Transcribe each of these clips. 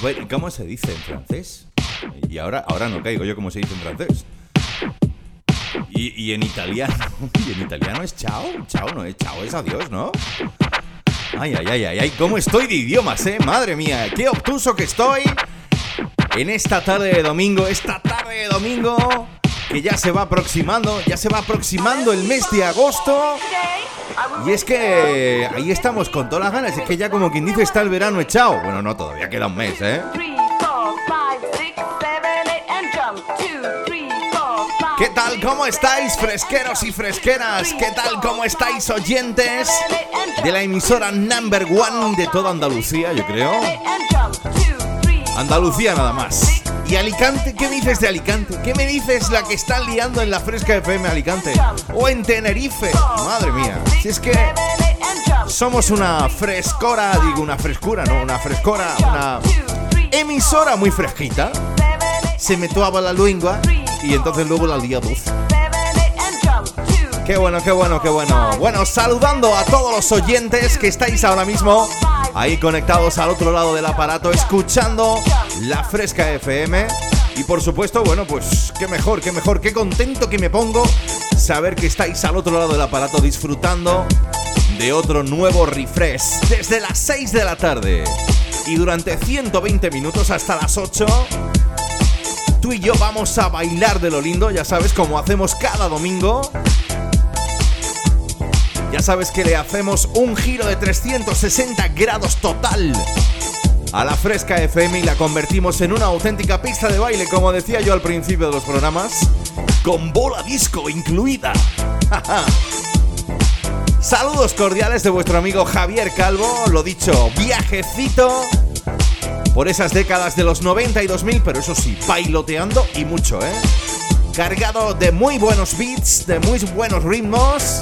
Bueno, ¿cómo se dice en francés? Y ahora, ahora no caigo yo cómo se dice en francés. Y, y en italiano. ¿Y en italiano es chao? Chao no es chao, es adiós, ¿no? Ay, ay, ay, ay, ay, ¿cómo estoy de idiomas, eh? Madre mía, qué obtuso que estoy en esta tarde de domingo, esta tarde de domingo que ya se va aproximando, ya se va aproximando el mes de agosto. Y es que ahí estamos con todas las ganas, es que ya como quien dice está el verano echado. Bueno, no, todavía queda un mes, ¿eh? ¿Qué tal? ¿Cómo estáis, fresqueros y fresqueras? ¿Qué tal? ¿Cómo estáis, oyentes de la emisora number one de toda Andalucía, yo creo? Andalucía nada más. ¿Y Alicante? ¿Qué dices de Alicante? ¿Qué me dices la que están liando en la Fresca FM Alicante? O en Tenerife. Madre mía. Si es que somos una frescora, digo una frescura, no, una frescora, una emisora muy fresquita. Se me tuaba la lengua y entonces luego la día 12. Qué bueno, qué bueno, qué bueno. Bueno, saludando a todos los oyentes que estáis ahora mismo ahí conectados al otro lado del aparato, escuchando la Fresca FM. Y por supuesto, bueno, pues qué mejor, qué mejor, qué contento que me pongo saber que estáis al otro lado del aparato disfrutando de otro nuevo refresh desde las 6 de la tarde. Y durante 120 minutos hasta las 8 tú y yo vamos a bailar de lo lindo, ya sabes, como hacemos cada domingo. Ya sabes que le hacemos un giro de 360 grados total a la fresca FM y la convertimos en una auténtica pista de baile, como decía yo al principio de los programas, con bola disco incluida. Saludos cordiales de vuestro amigo Javier Calvo, lo dicho, viajecito por esas décadas de los 90 y 2000, pero eso sí, bailoteando y mucho, ¿eh? Cargado de muy buenos beats, de muy buenos ritmos.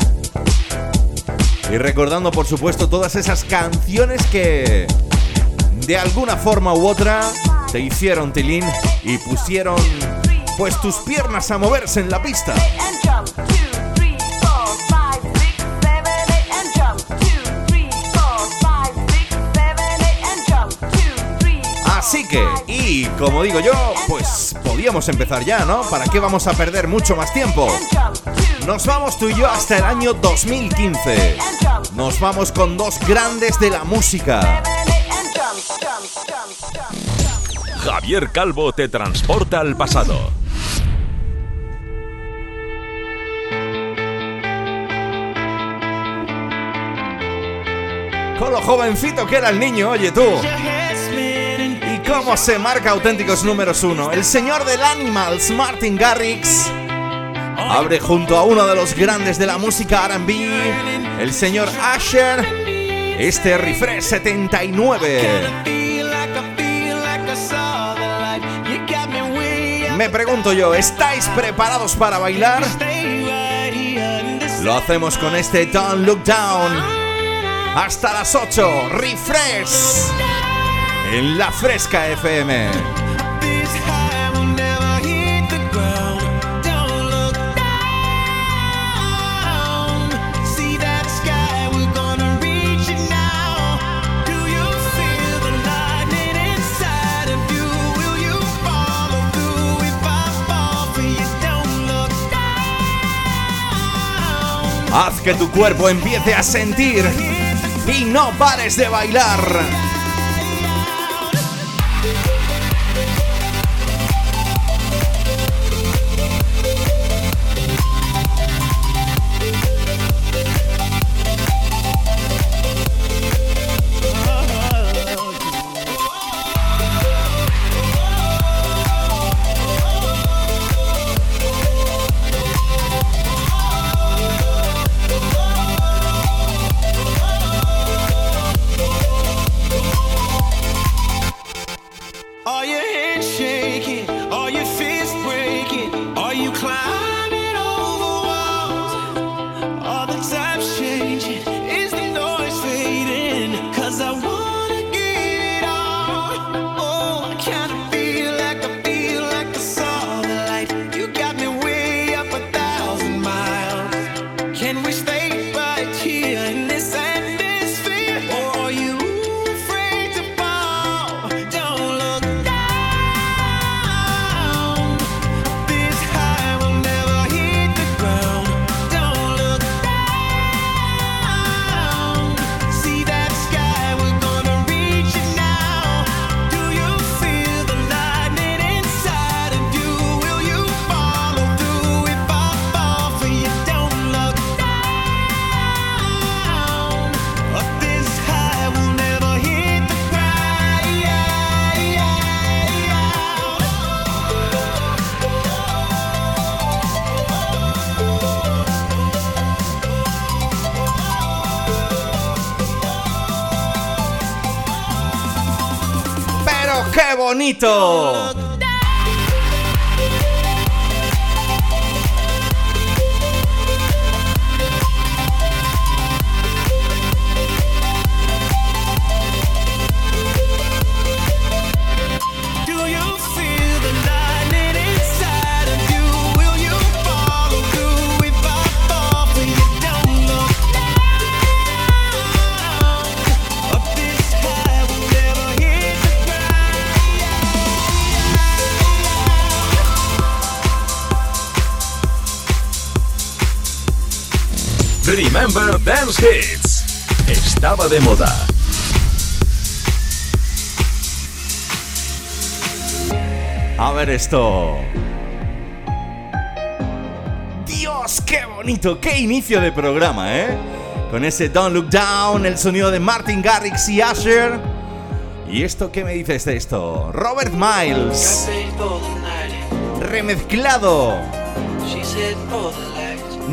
Y recordando, por supuesto, todas esas canciones que de alguna forma u otra te hicieron tilín y pusieron pues tus piernas a moverse en la pista. Así que, y como digo yo, pues podíamos empezar ya, ¿no? ¿Para qué vamos a perder mucho más tiempo? Nos vamos tú y yo hasta el año 2015. Nos vamos con dos grandes de la música. Javier Calvo te transporta al pasado. Con lo jovencito que era el niño, oye tú. Y cómo se marca auténticos números uno. El señor del Animals, Martin Garrix, abre junto a uno de los grandes de la música RB, el señor Asher, este refresh 79. Me pregunto yo, ¿estáis preparados para bailar? Lo hacemos con este Don't Look Down. Hasta las 8, refresh. en la Fresca FM. Haz que tu cuerpo empiece a sentir y no pares de bailar. your hands shaking. Bonito. Remember Dance Hits. Estaba de moda. A ver esto. Dios, qué bonito, qué inicio de programa, ¿eh? Con ese Don't Look Down, el sonido de Martin Garrix y Asher. ¿Y esto qué me dices de esto? Robert Miles. Remezclado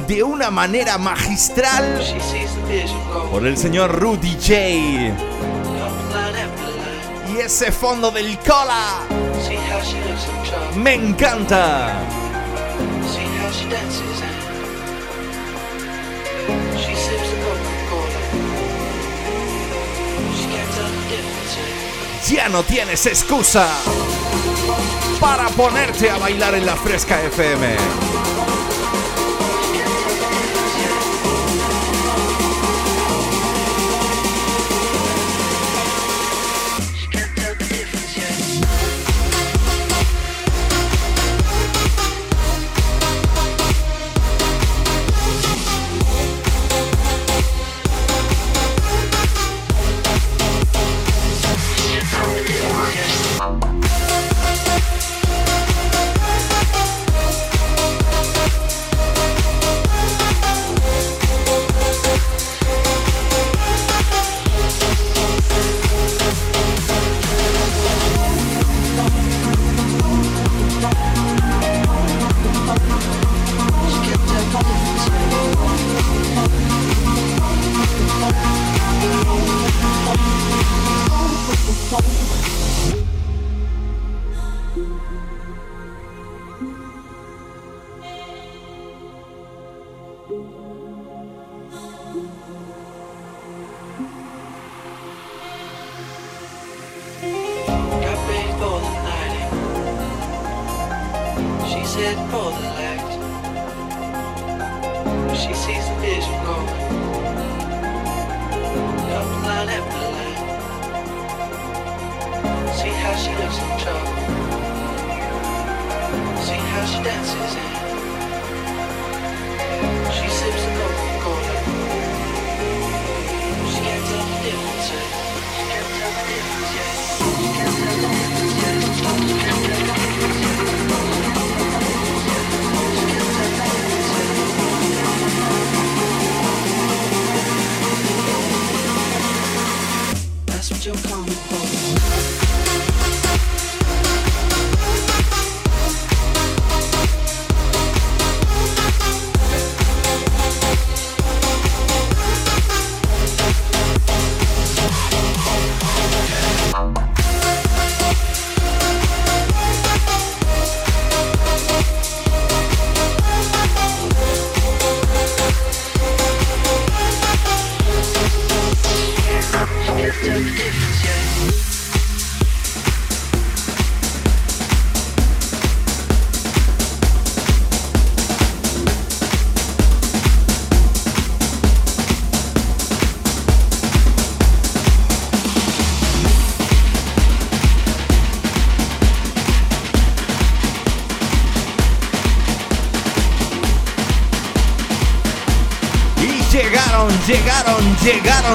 de una manera magistral por el señor Rudy J. Y ese fondo del cola me encanta. Ya no tienes excusa para ponerte a bailar en la fresca FM.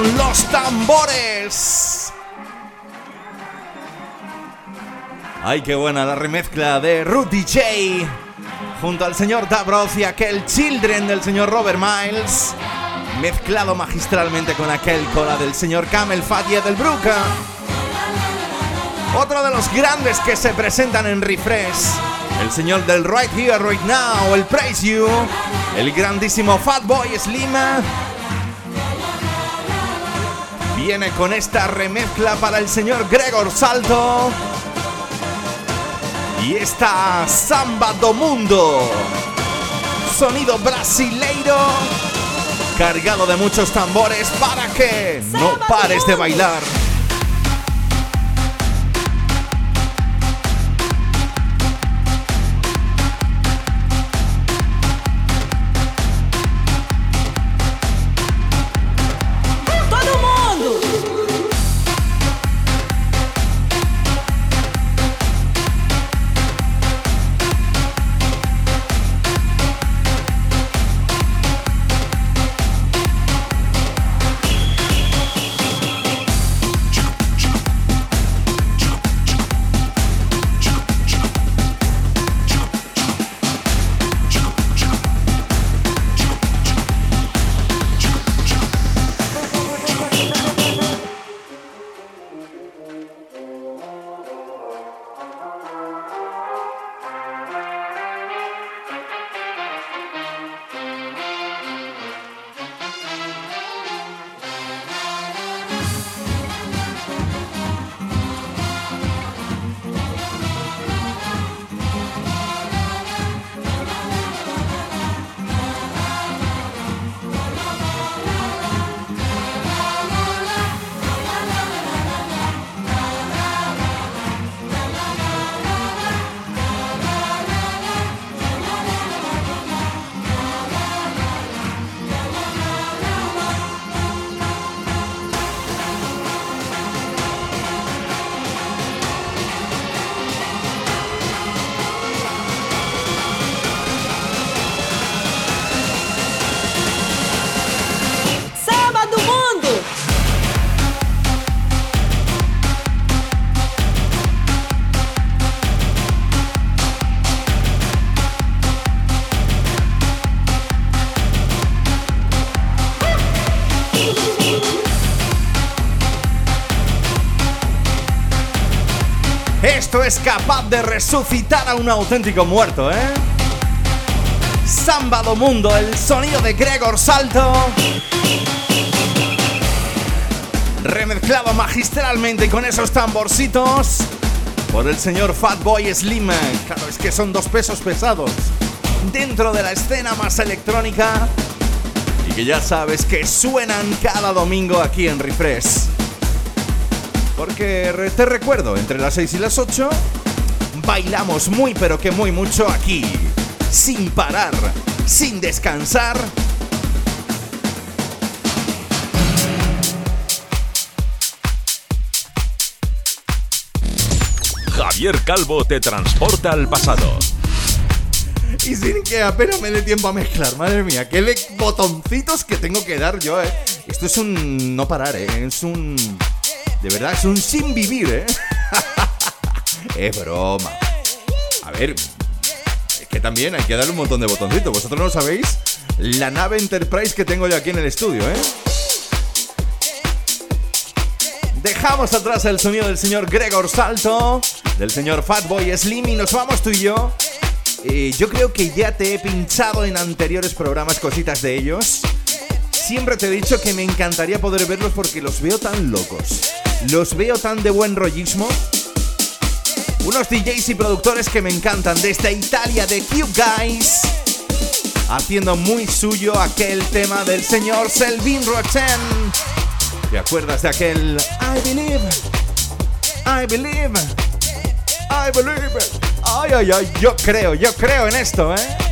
Los tambores. Ay, qué buena la remezcla de Rudy J. Junto al señor Dabrov y aquel Children del señor Robert Miles. Mezclado magistralmente con aquel cola del señor Camel Fat y Edelbrook. Otro de los grandes que se presentan en Refresh. El señor del Right Here, Right Now, el Praise You. El grandísimo Fatboy Slim. Viene con esta remezcla para el señor Gregor Salto. Y esta Samba do Mundo. Sonido brasileiro. Cargado de muchos tambores para que no pares de bailar. Capaz de resucitar a un auténtico muerto, ¿eh? Samba do Mundo, el sonido de Gregor Salto. Remezclado magistralmente con esos tamborcitos por el señor Fatboy Slim. Claro, es que son dos pesos pesados dentro de la escena más electrónica y que ya sabes que suenan cada domingo aquí en Refresh. Porque te recuerdo, entre las 6 y las 8 bailamos muy pero que muy mucho aquí sin parar, sin descansar. Javier Calvo te transporta al pasado. Y sin que apenas me dé tiempo a mezclar, madre mía, qué botoncitos que tengo que dar yo, eh. Esto es un no parar, eh. Es un. De verdad, es un sin vivir, eh. es broma. A ver, es que también hay que darle un montón de botoncitos. Vosotros no sabéis la nave Enterprise que tengo yo aquí en el estudio, ¿eh? Dejamos atrás el sonido del señor Gregor Salto, del señor Fatboy Slim y nos vamos tú y yo. Eh, yo creo que ya te he pinchado en anteriores programas cositas de ellos. Siempre te he dicho que me encantaría poder verlos porque los veo tan locos. Los veo tan de buen rollismo. Unos DJs y productores que me encantan desde Italia de Cube Guys. Haciendo muy suyo aquel tema del señor Selvin Rochen. ¿Te acuerdas de aquel I believe? I believe. I believe. Ay, ay, ay, yo creo, yo creo en esto, ¿eh?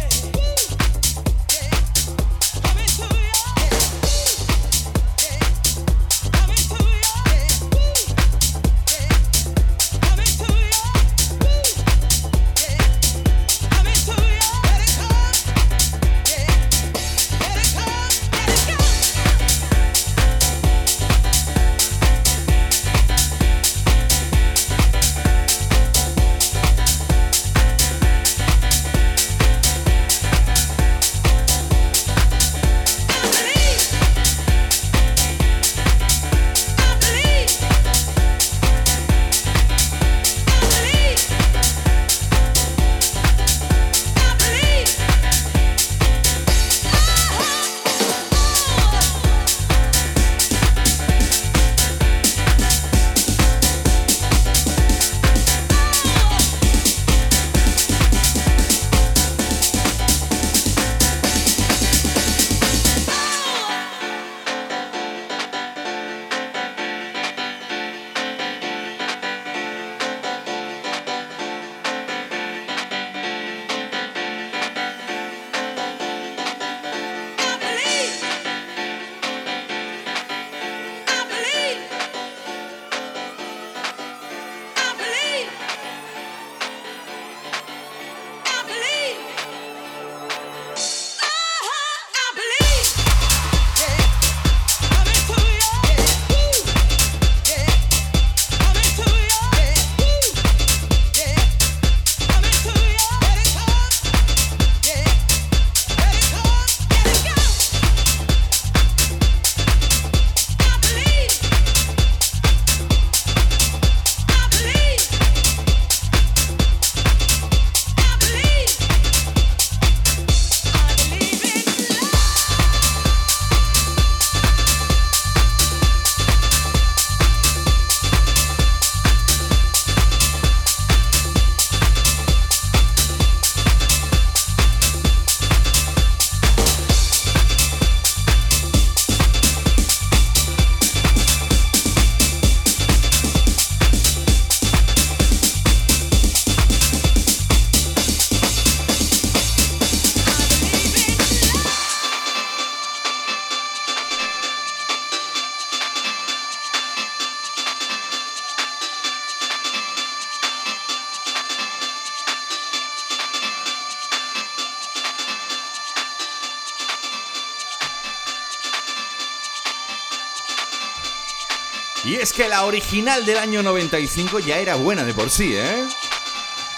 Original del año 95 ya era buena de por sí, ¿eh?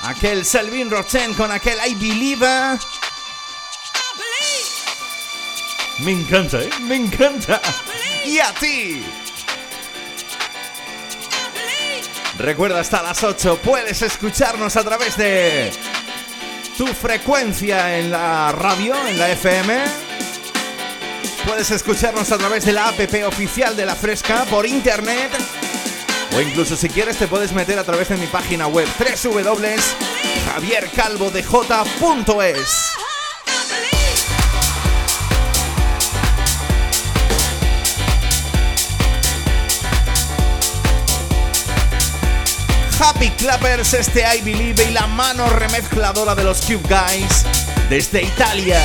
Aquel Selvin Rochen con aquel I Believe. Me encanta, ¿eh? Me encanta. Y a ti. Recuerda, hasta las 8 puedes escucharnos a través de tu frecuencia en la radio, en la FM. Puedes escucharnos a través de la app oficial de La Fresca por internet. O incluso si quieres te puedes meter a través de mi página web www.javiercalvodej.es. Happy Clappers, este I Believe y la mano remezcladora de los Cube Guys desde Italia.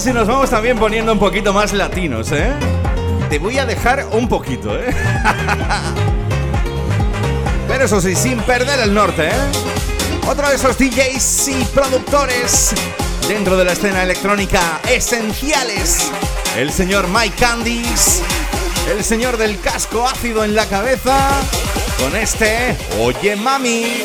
Si nos vamos también poniendo un poquito más latinos, eh? Te voy a dejar un poquito, eh. Pero eso sí, sin perder el norte, eh. Otro de esos DJs y productores dentro de la escena electrónica esenciales. El señor Mike Candice, el señor del casco ácido en la cabeza, con este Oye Mami.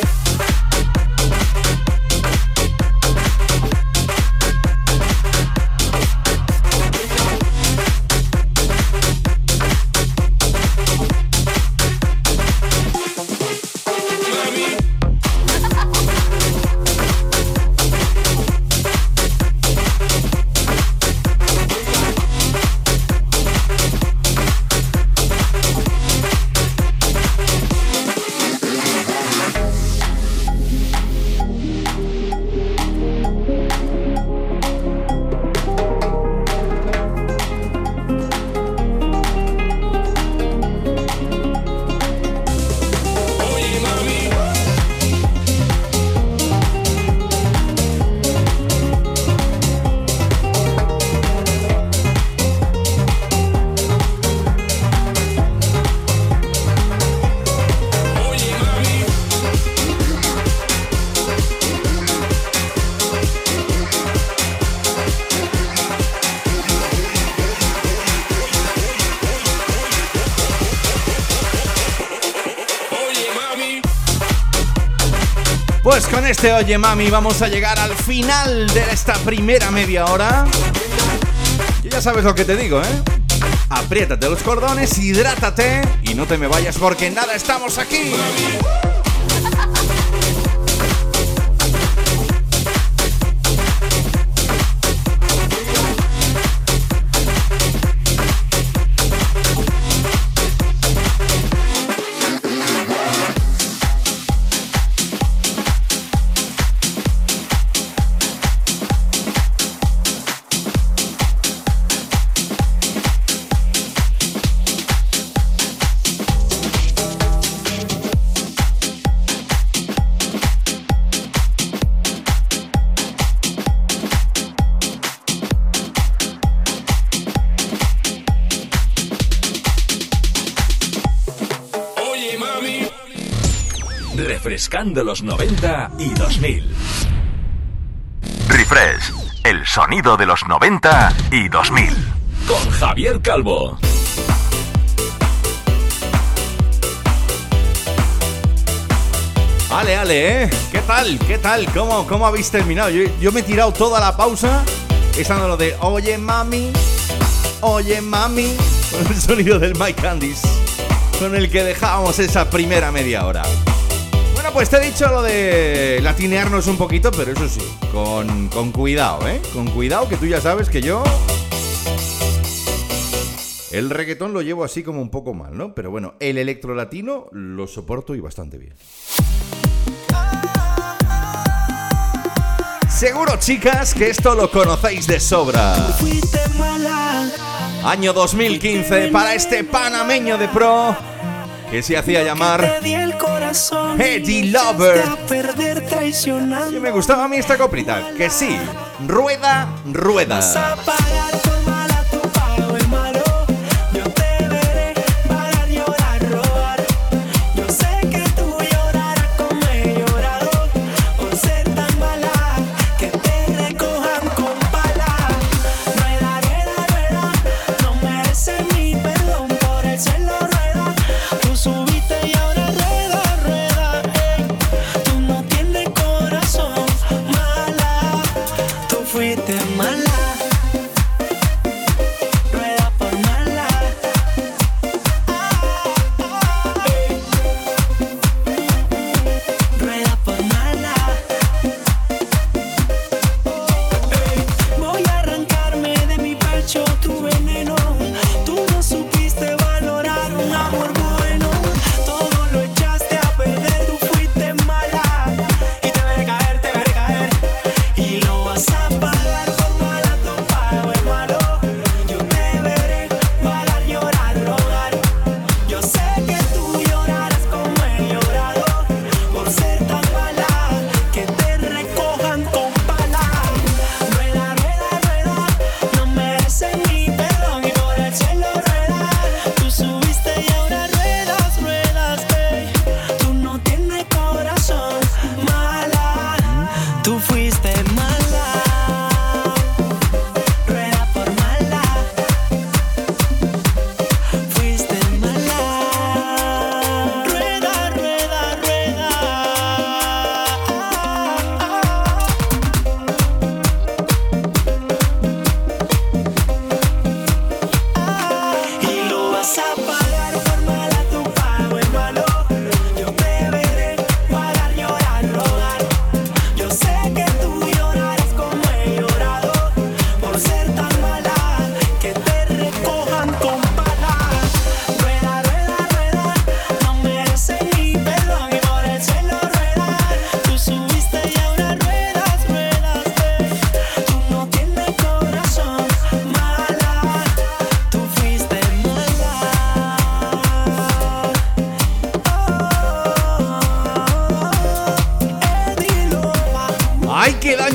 Este Oye Mami vamos a llegar al final de esta primera media hora. Y ya sabes lo que te digo, ¿eh? Apriétate los cordones, hidrátate y no te me vayas porque nada, estamos aquí. Refrescando los 90 y 2000. Refresh, el sonido de los 90 y 2000. Con Javier Calvo. Ale, Ale, ¿eh? ¿Qué tal? ¿Qué tal? ¿Cómo, cómo habéis terminado? Yo, yo me he tirado toda la pausa estando lo de Oye mami, oye mami, con el sonido del Mike Candice, con el que dejábamos esa primera media hora. Pues te he dicho lo de latinearnos un poquito, pero eso sí, con, con cuidado, ¿eh? Con cuidado, que tú ya sabes que yo... El reggaetón lo llevo así como un poco mal, ¿no? Pero bueno, el electro latino lo soporto y bastante bien. Seguro, chicas, que esto lo conocéis de sobra. Año 2015 para este panameño de pro que se hacía llamar Eddie Lover. Y me gustaba a mí esta coprita, que sí, rueda, rueda.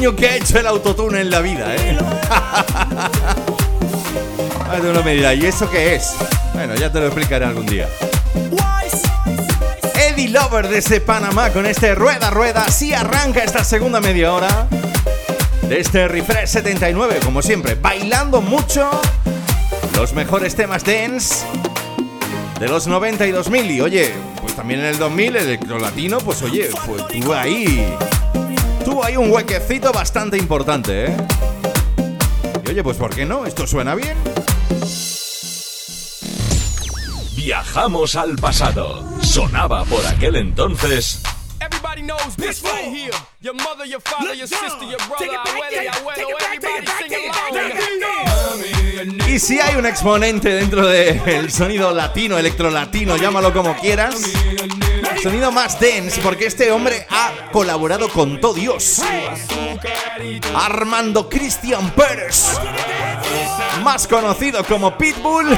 daño que ha hecho el autotune en la vida, ¿eh? Ah, no me dirá, ¿y eso qué es? Bueno, ya te lo explicaré algún día. Eddie Lover desde Panamá con este rueda, rueda. Así arranca esta segunda media hora de este Refresh 79, como siempre, bailando mucho los mejores temas dance de los 90 y 2000. Y oye, pues también en el 2000, el electro latino, pues oye, pues tú ahí hubo ahí un huequecito bastante importante, ¿eh? Y oye, pues ¿por qué no? ¿Esto suena bien? Viajamos al pasado. Sonaba por aquel entonces. Y si hay un exponente dentro del sonido latino, electrolatino, llámalo como quieras, Sonido más dense porque este hombre ha colaborado con todo Dios. Armando Christian Pérez. Más conocido como Pitbull.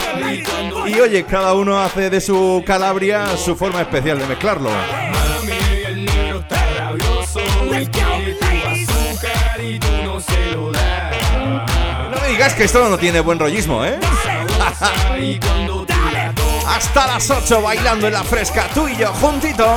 Y oye, cada uno hace de su Calabria su forma especial de mezclarlo. No me digas que esto no tiene buen rollismo, ¿eh? Hasta las 8 bailando en la fresca, tú y yo juntitos.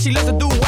she loves to do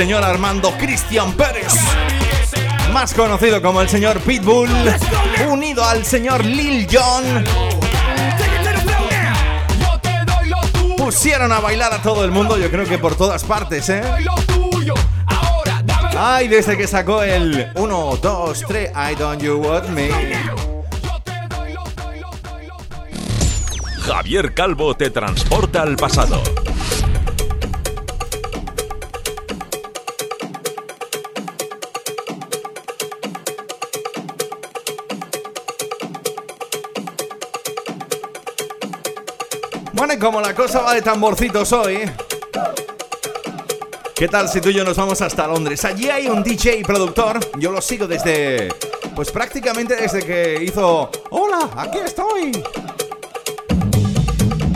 señor Armando Cristian Pérez, más conocido como el señor Pitbull, unido al señor Lil Jon, pusieron a bailar a todo el mundo, yo creo que por todas partes, ¿eh? Ay, desde que sacó el 1, 2, 3, I don't you want me. Javier Calvo te transporta al pasado. como la cosa va de tamborcitos hoy. ¿Qué tal si tú y yo nos vamos hasta Londres? Allí hay un DJ y productor, yo lo sigo desde, pues prácticamente desde que hizo, hola, aquí estoy.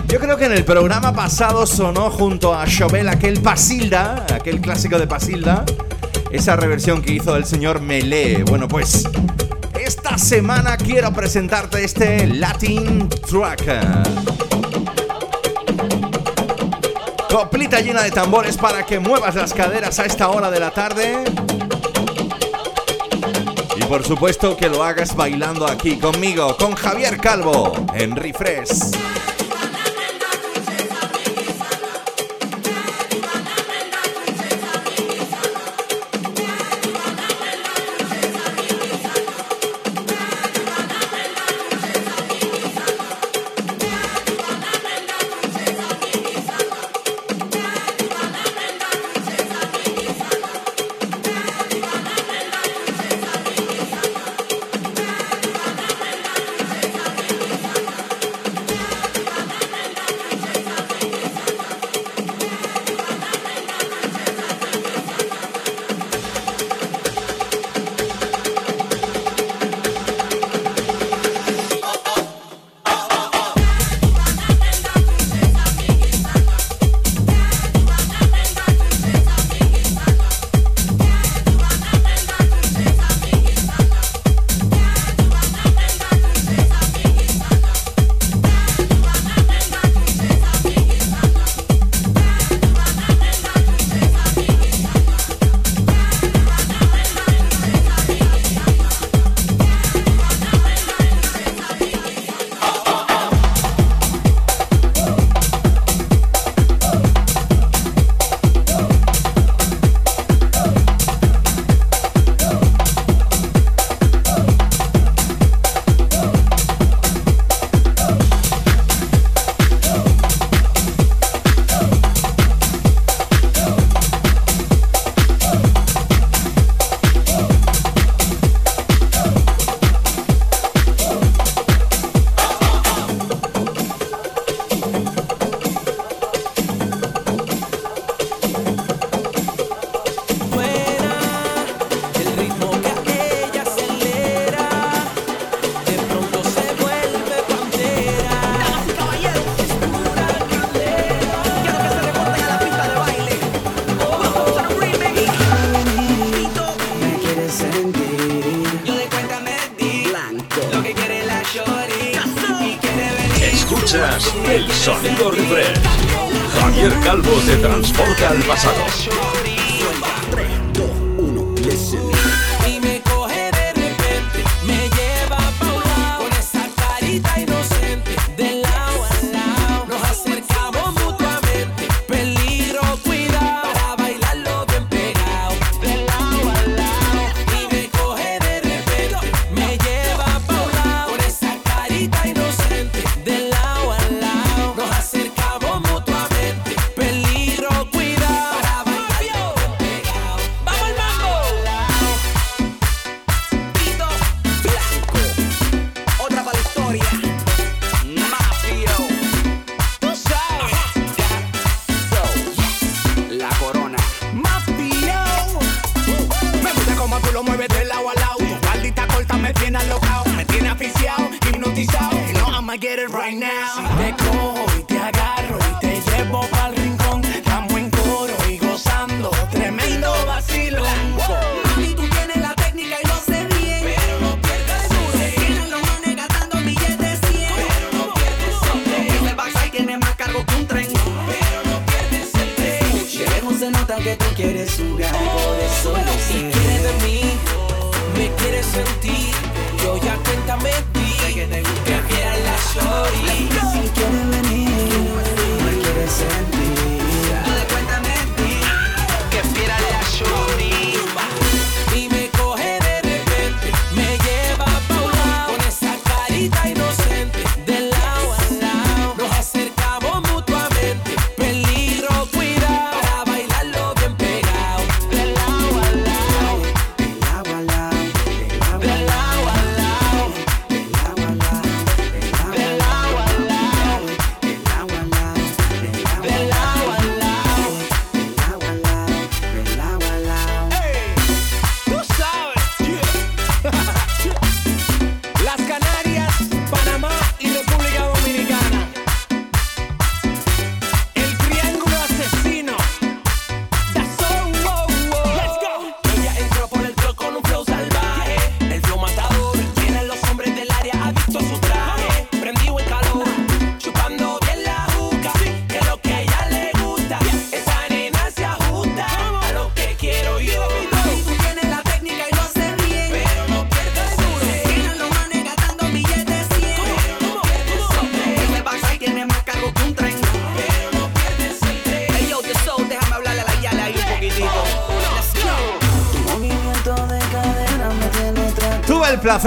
Yo creo que en el programa pasado sonó junto a Chauvel aquel Pasilda, aquel clásico de Pasilda, esa reversión que hizo el señor Melee. Bueno, pues esta semana quiero presentarte este Latin Track. Coplita llena de tambores para que muevas las caderas a esta hora de la tarde. Y por supuesto que lo hagas bailando aquí conmigo, con Javier Calvo, en Refresh.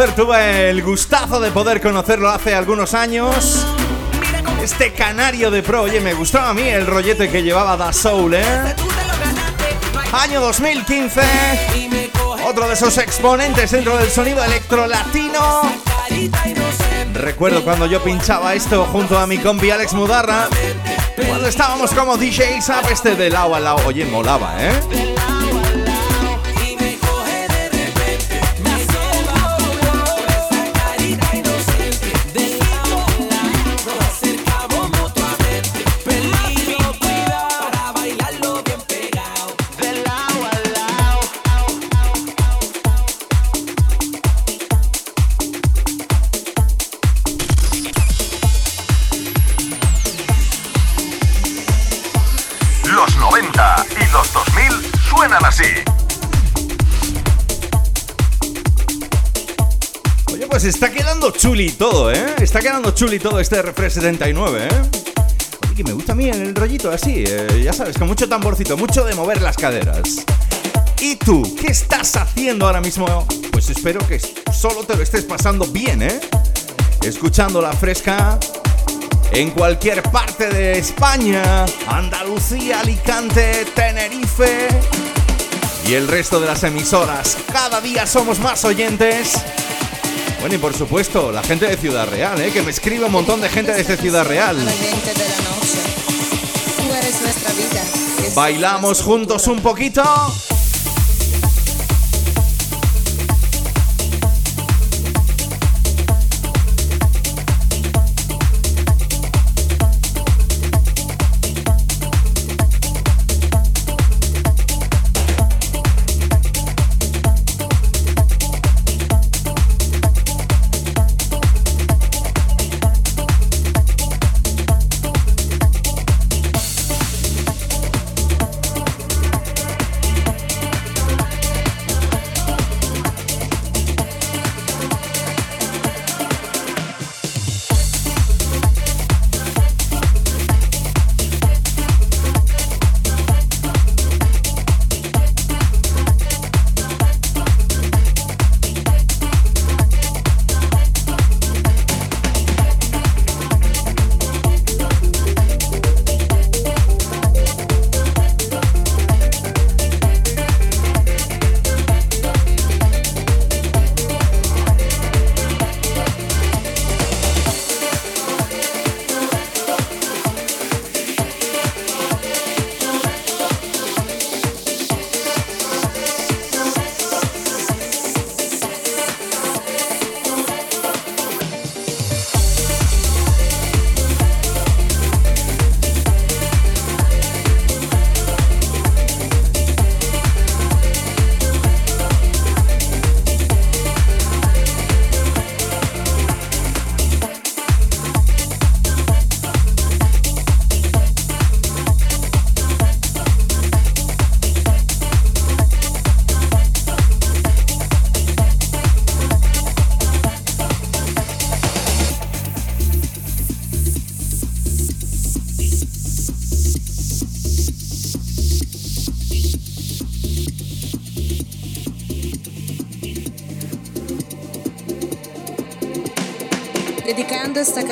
Tuve el gustazo de poder conocerlo hace algunos años. Este canario de pro, oye, me gustaba a mí el rollete que llevaba Da Soul, ¿eh? Año 2015. Otro de esos exponentes dentro del sonido electro latino. Recuerdo cuando yo pinchaba esto junto a mi compi Alex Mudarra. Cuando estábamos como DJs up este de lado a lado. Oye, molaba, ¿eh? Chuli todo, ¿eh? Está quedando chuli todo este Refresh 79, ¿eh? Que me gusta a mí el rollito así, eh, ya sabes, con mucho tamborcito, mucho de mover las caderas. ¿Y tú? ¿Qué estás haciendo ahora mismo? Pues espero que solo te lo estés pasando bien, ¿eh? Escuchando la fresca en cualquier parte de España, Andalucía, Alicante, Tenerife y el resto de las emisoras. Cada día somos más oyentes. Bueno, y por supuesto, la gente de Ciudad Real, ¿eh? que me escribe un montón de gente desde Ciudad Real. La gente de la noche. Tú eres nuestra vida. que Bailamos juntos un poquito.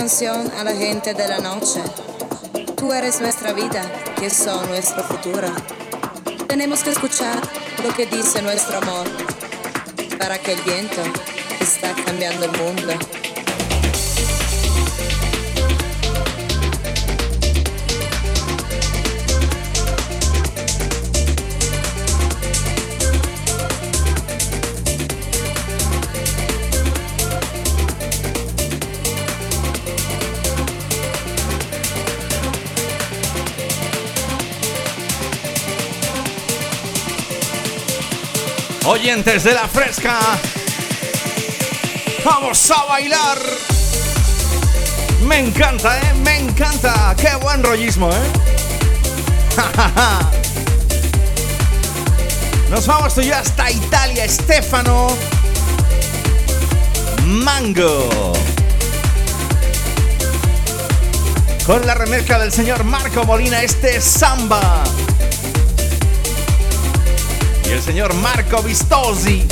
Canción a la gente de la noche. Tú eres nuestra vida, que son nuestro futuro. Tenemos que escuchar lo que dice nuestro amor, para que el viento está cambiando el mundo. Oyentes de la fresca. Vamos a bailar. Me encanta, ¿eh? Me encanta. Qué buen rollismo, ¿eh? Nos vamos tú y yo hasta Italia, Stefano. Mango. Con la remezcla del señor Marco Molina, este es samba. Y el señor Marco Vistosi.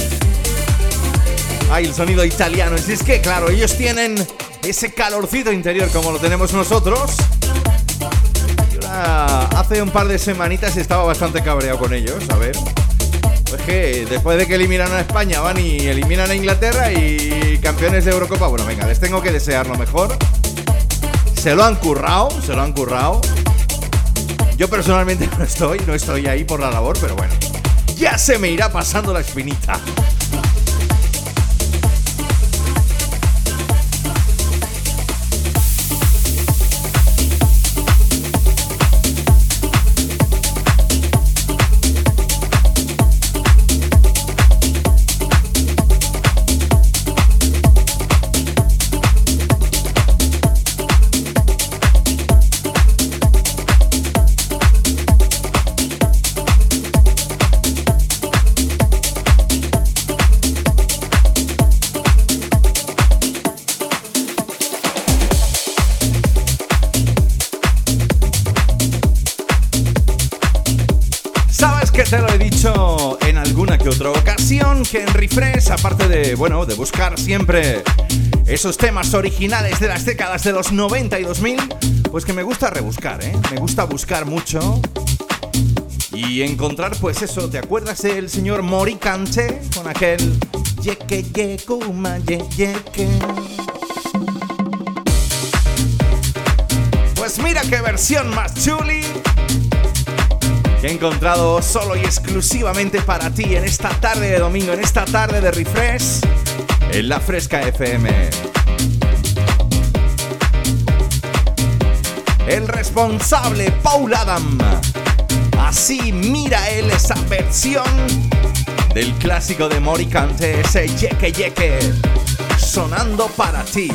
Ay, el sonido italiano. Y es que, claro, ellos tienen ese calorcito interior como lo tenemos nosotros. Hace un par de semanitas estaba bastante cabreado con ellos, a ver. Pues que después de que eliminan a España van y eliminan a Inglaterra y campeones de Eurocopa, bueno, venga, les tengo que desear lo mejor. Se lo han currado, se lo han currado. Yo personalmente no estoy, no estoy ahí por la labor, pero bueno. Ya se me irá pasando la espinita. Bueno, de buscar siempre esos temas originales de las décadas de los 90 y 2000, pues que me gusta rebuscar, ¿eh? Me gusta buscar mucho y encontrar, pues eso, ¿te acuerdas del señor Moricante con aquel Yeke Yekuma Ye? Pues mira qué versión más chuli que he encontrado solo y exclusivamente para ti en esta tarde de domingo, en esta tarde de refresh, en la Fresca FM. El responsable Paul Adam. Así mira él esa versión del clásico de Moricante, ese Yeke Yeke, sonando para ti.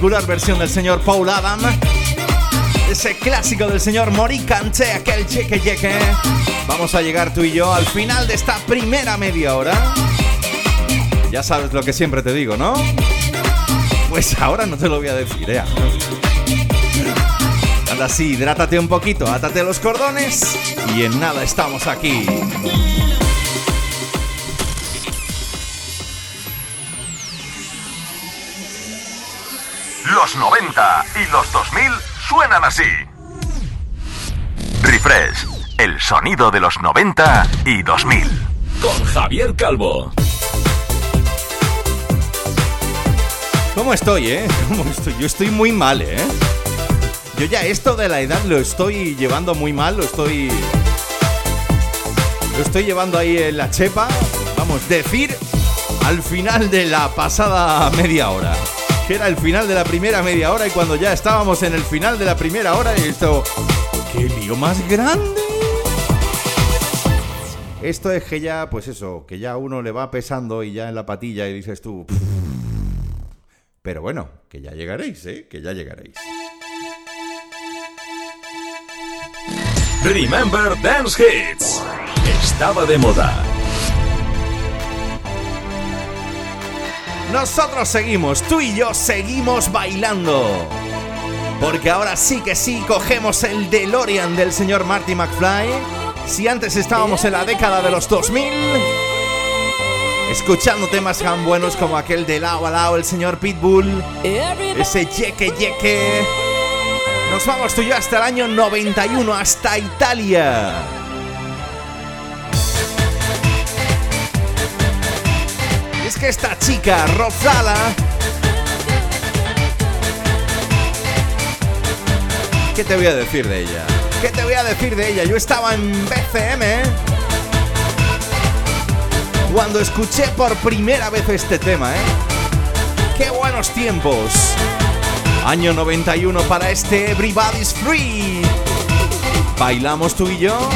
Particular versión del señor Paul Adam, ese clásico del señor Moricante, aquel cheque cheque, vamos a llegar tú y yo al final de esta primera media hora. Ya sabes lo que siempre te digo, ¿no? Pues ahora no te lo voy a decir, ¿eh? Anda así, hidrátate un poquito, átate los cordones y en nada estamos aquí. Así. Refresh, el sonido de los 90 y 2000. Con Javier Calvo. ¿Cómo estoy, eh? ¿Cómo estoy? Yo estoy muy mal, eh. Yo ya esto de la edad lo estoy llevando muy mal, lo estoy. Lo estoy llevando ahí en la chepa. Vamos, decir al final de la pasada media hora. Que era el final de la primera media hora y cuando ya estábamos en el final de la primera hora y esto. ¡Qué lío más grande! Esto es que ya, pues eso, que ya uno le va pesando y ya en la patilla y dices tú. Pero bueno, que ya llegaréis, ¿eh? Que ya llegaréis. Remember Dance Hits. Estaba de moda. Nosotros seguimos, tú y yo seguimos bailando. Porque ahora sí que sí cogemos el DeLorean del señor Marty McFly. Si antes estábamos en la década de los 2000, escuchando temas tan buenos como aquel de Lao a Lao, el señor Pitbull, ese Yeke Yeke. Nos vamos tú y yo hasta el año 91, hasta Italia. Que esta chica, Rosala, ¿qué te voy a decir de ella? ¿Qué te voy a decir de ella? Yo estaba en BCM ¿eh? cuando escuché por primera vez este tema, ¿eh? ¡Qué buenos tiempos! Año 91 para este Everybody's Free. ¿Bailamos tú y yo?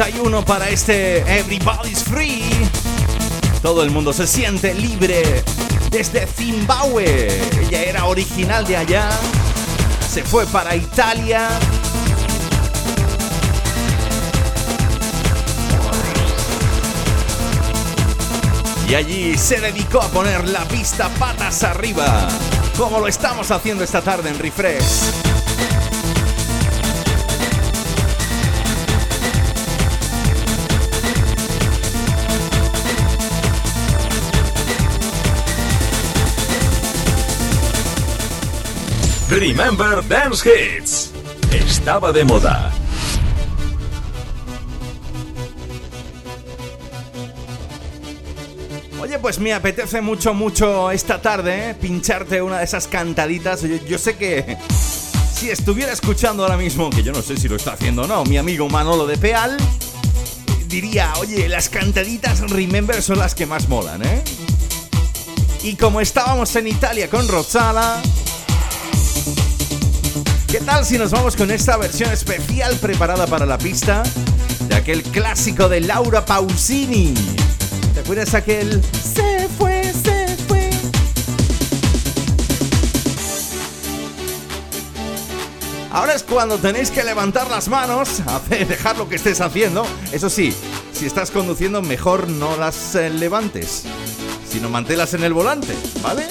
31 para este Everybody's Free. Todo el mundo se siente libre desde Zimbabue. Ella era original de allá. Se fue para Italia. Y allí se dedicó a poner la pista patas arriba, como lo estamos haciendo esta tarde en Refresh. Remember Dance Hits. Estaba de moda. Oye, pues me apetece mucho, mucho esta tarde ¿eh? pincharte una de esas cantaditas. Yo, sé que si estuviera escuchando ahora mismo, que yo no sé si lo está haciendo o no, mi amigo Manolo de Peal, diría, oye, las cantaditas Remember son las que más molan, ¿eh? Y como estábamos en Italia con Rosala, ¿qué tal si nos vamos con esta versión especial preparada para la pista de aquel clásico de Laura Pausini? ¿Te acuerdas aquel se fue, se fue? Ahora es cuando tenéis que levantar las manos, hacer, dejar lo que estés haciendo. Eso sí, si estás conduciendo, mejor no las eh, levantes, sino manténlas en el volante, ¿vale?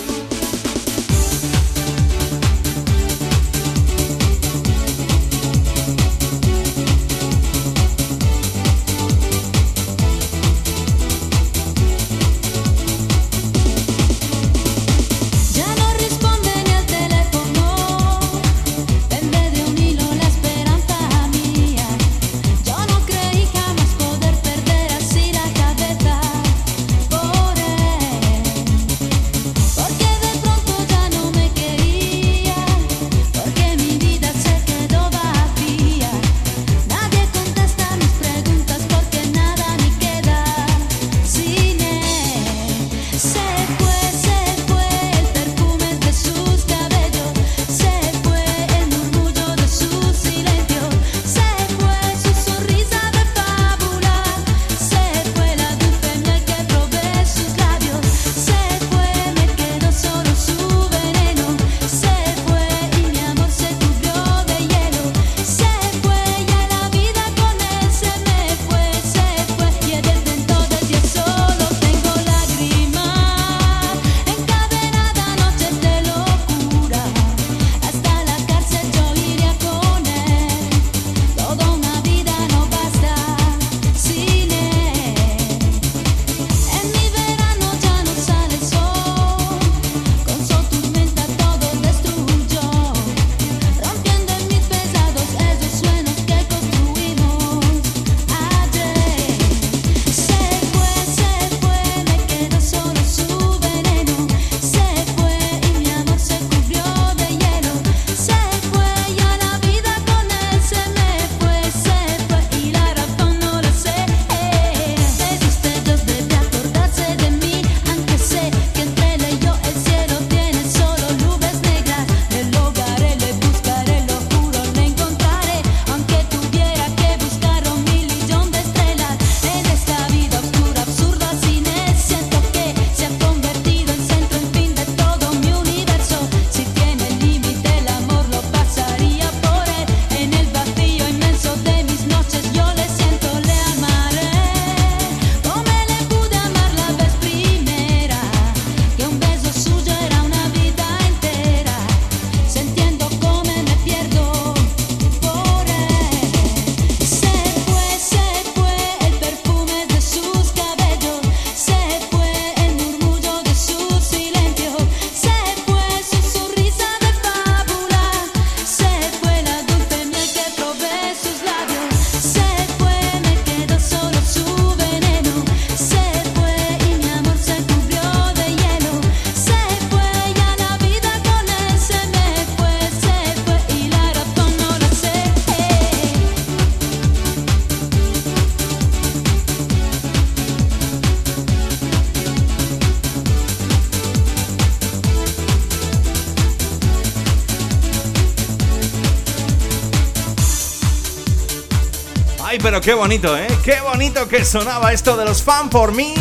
Qué bonito, ¿eh? Qué bonito que sonaba esto de los Fan for Me.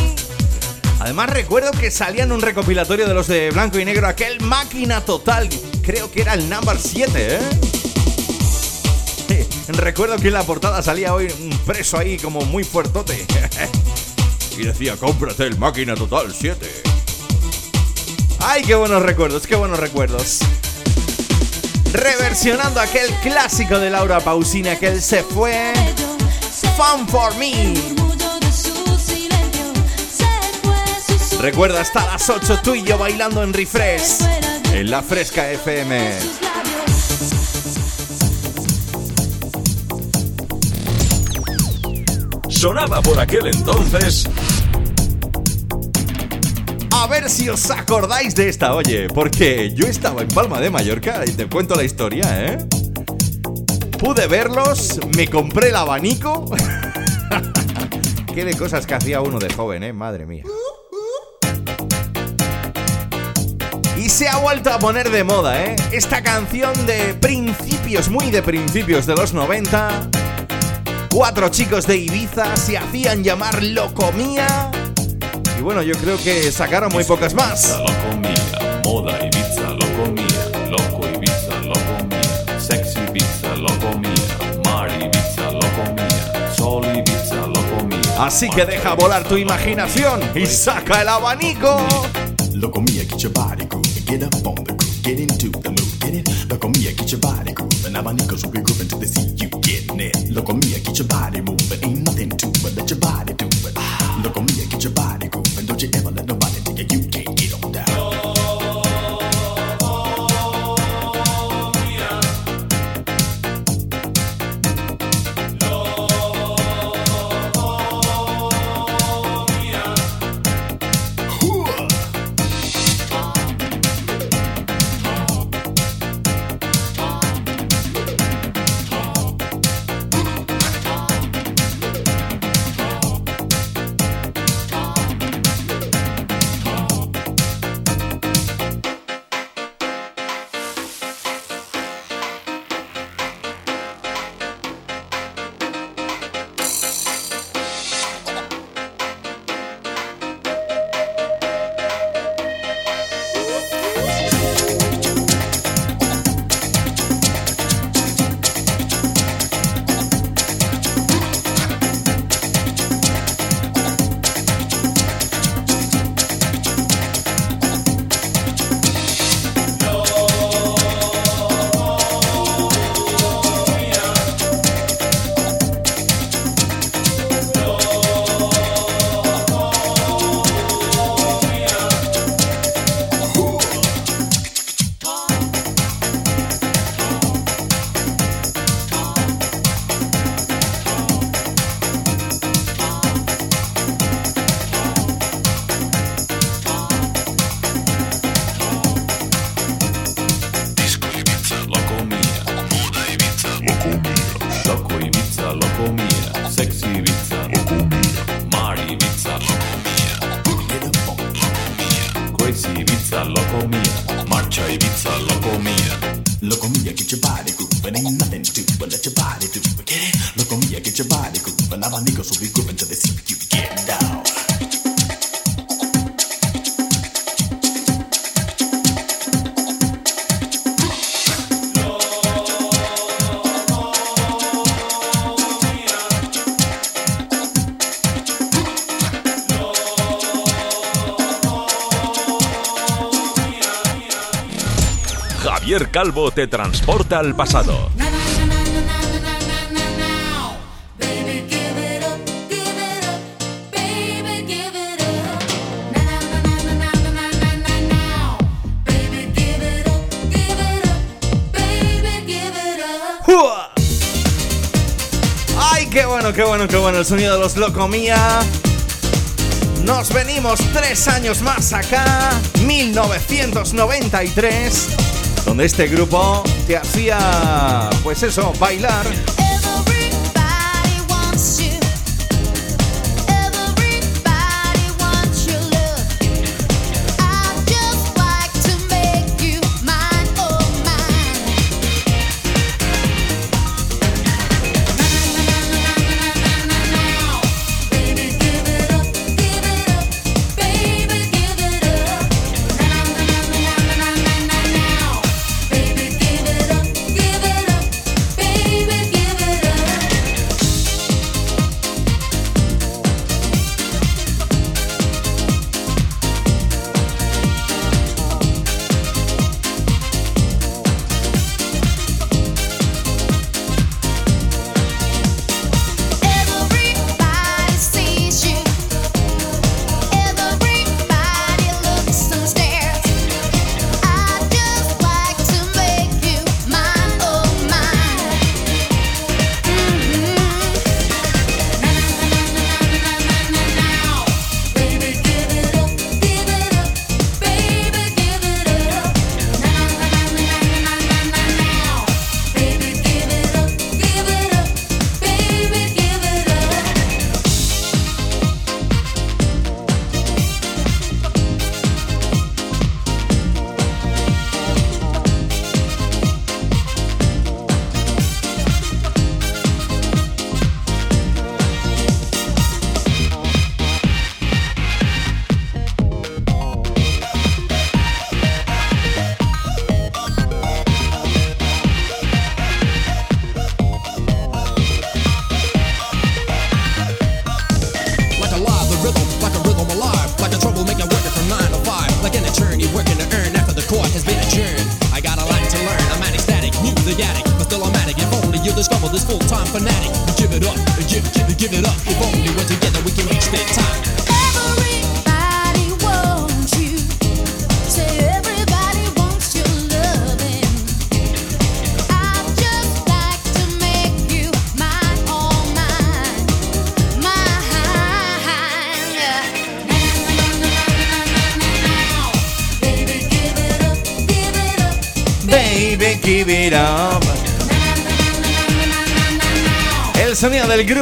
Además recuerdo que salía en un recopilatorio de los de blanco y negro aquel máquina total. Creo que era el number 7, ¿eh? Recuerdo que en la portada salía hoy un preso ahí como muy fuertote. y decía, cómprate el Máquina Total 7. Ay, qué buenos recuerdos, qué buenos recuerdos. Reversionando aquel clásico de Laura Pausini, aquel se fue. Fun for me. Recuerda hasta las 8 tú y yo bailando en refresh. En la fresca FM. Sonaba por aquel entonces A ver si os acordáis de esta, oye, porque yo estaba en Palma de Mallorca y te cuento la historia, ¿eh? Pude verlos, me compré el abanico. Qué de cosas que hacía uno de joven, ¿eh? Madre mía. Y se ha vuelto a poner de moda, ¿eh? Esta canción de principios, muy de principios de los 90. Cuatro chicos de Ibiza se hacían llamar Locomía. Y bueno, yo creo que sacaron muy pocas más. Loco mía, moda Así que deja volar tu imaginación y saca el abanico. Loco mía, get your body grooving, get up on the groove, get into the mood, get it. Loco mía, get your body grooving, abanicos will be grooving till they see you getting it. Loco mía, get your body moving, ain't nothing to it, let your body Calvo te transporta al pasado. ¡Ay, qué bueno, qué bueno, qué bueno! El sonido de los Locomía. Nos venimos tres años más acá, 1993, donde este grupo te hacía, pues eso, bailar.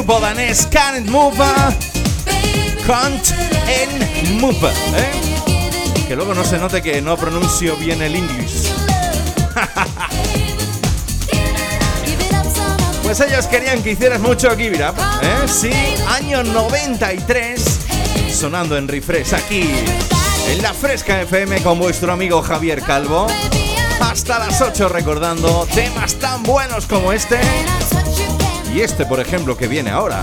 Bodanés Can't Move. Can't and Move. ¿eh? Que luego no se note que no pronuncio bien el inglés. Pues ellos querían que hicieras mucho Give It Up. ¿eh? Sí, año 93. Sonando en refresh aquí. En la Fresca FM con vuestro amigo Javier Calvo. Hasta las 8 recordando temas tan buenos como este y este, por ejemplo, que viene ahora.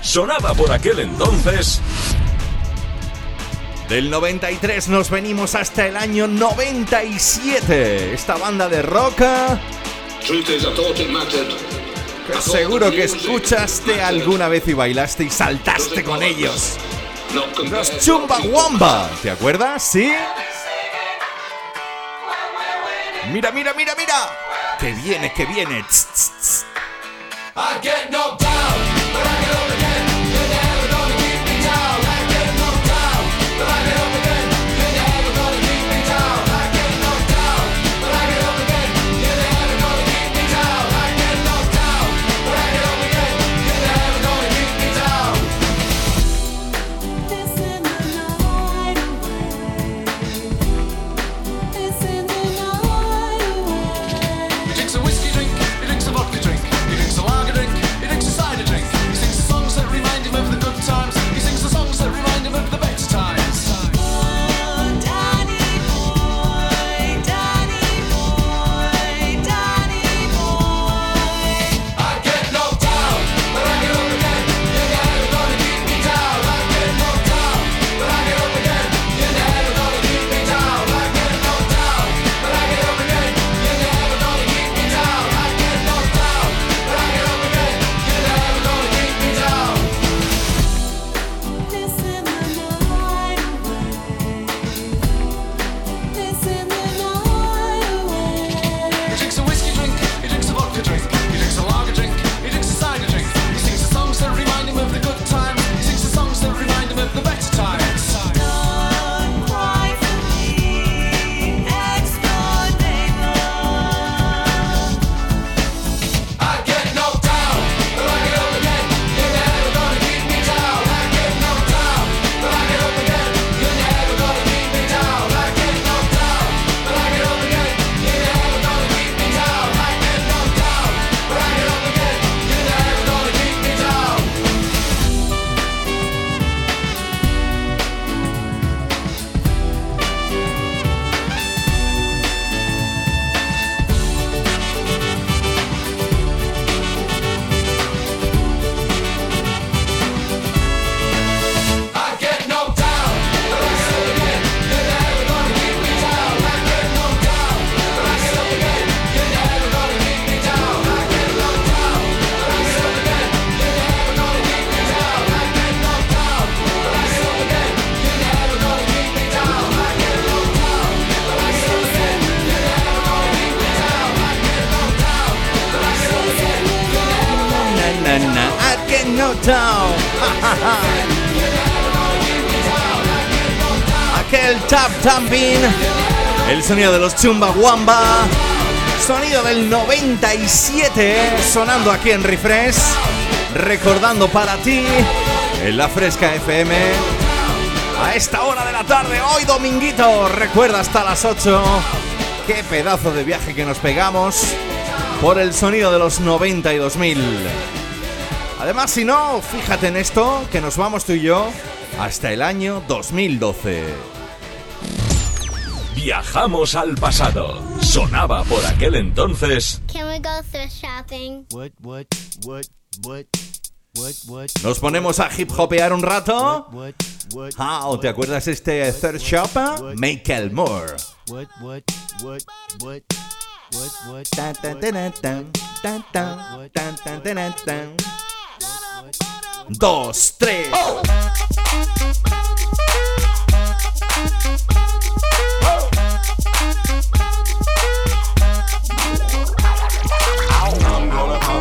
Sonaba por aquel entonces. Del 93 nos venimos hasta el año 97. Esta banda de rock. ¿ah? Seguro que escuchaste alguna vez y bailaste y saltaste con ellos. Los Chumbawamba. ¿Te acuerdas? Sí. Mira, mira, mira, mira. Que viene, que viene. sonido de los Chumba Wamba. Sonido del 97 sonando aquí en Refresh. Recordando para ti en la Fresca FM. A esta hora de la tarde, hoy dominguito, recuerda hasta las 8. Qué pedazo de viaje que nos pegamos por el sonido de los 92.000. Además, si no, fíjate en esto, que nos vamos tú y yo hasta el año 2012. Viajamos al pasado. Sonaba por aquel entonces. Can we go thirst shopping? Nos ponemos a hip hopear un rato. Ah, ¿te acuerdas este third shop? Michael Moore. Dos, tres. Oh.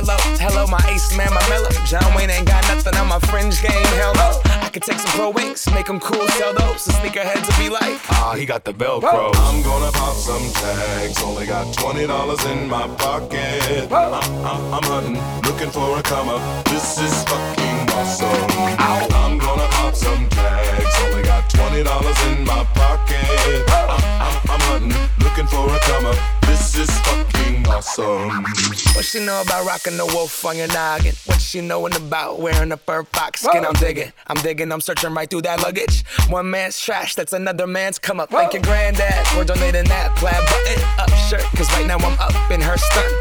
Hello, hello, my ace man, my mellow. John Wayne ain't got nothing on my fringe game. Hell no. I could take some pro wings, make them cool, sell those. The sneakerheads will be like, ah, he got the Velcro. I'm gonna pop some tags. Only got twenty dollars in my pocket. I'm, I'm, I'm hunting, looking for a come up. This is fucking awesome. I'm gonna pop some tags. Only got twenty dollars in my pocket. I'm, I'm, I'm hunting, looking for a come. This is fucking awesome. What she know about rocking the wolf on your noggin? What she knowin' about wearing a fur fox skin? I'm digging, I'm digging, I'm searching right through that luggage. One man's trash, that's another man's come up. Thank your granddad for donating that plaid button up shirt. Cause right now I'm up in her stunt.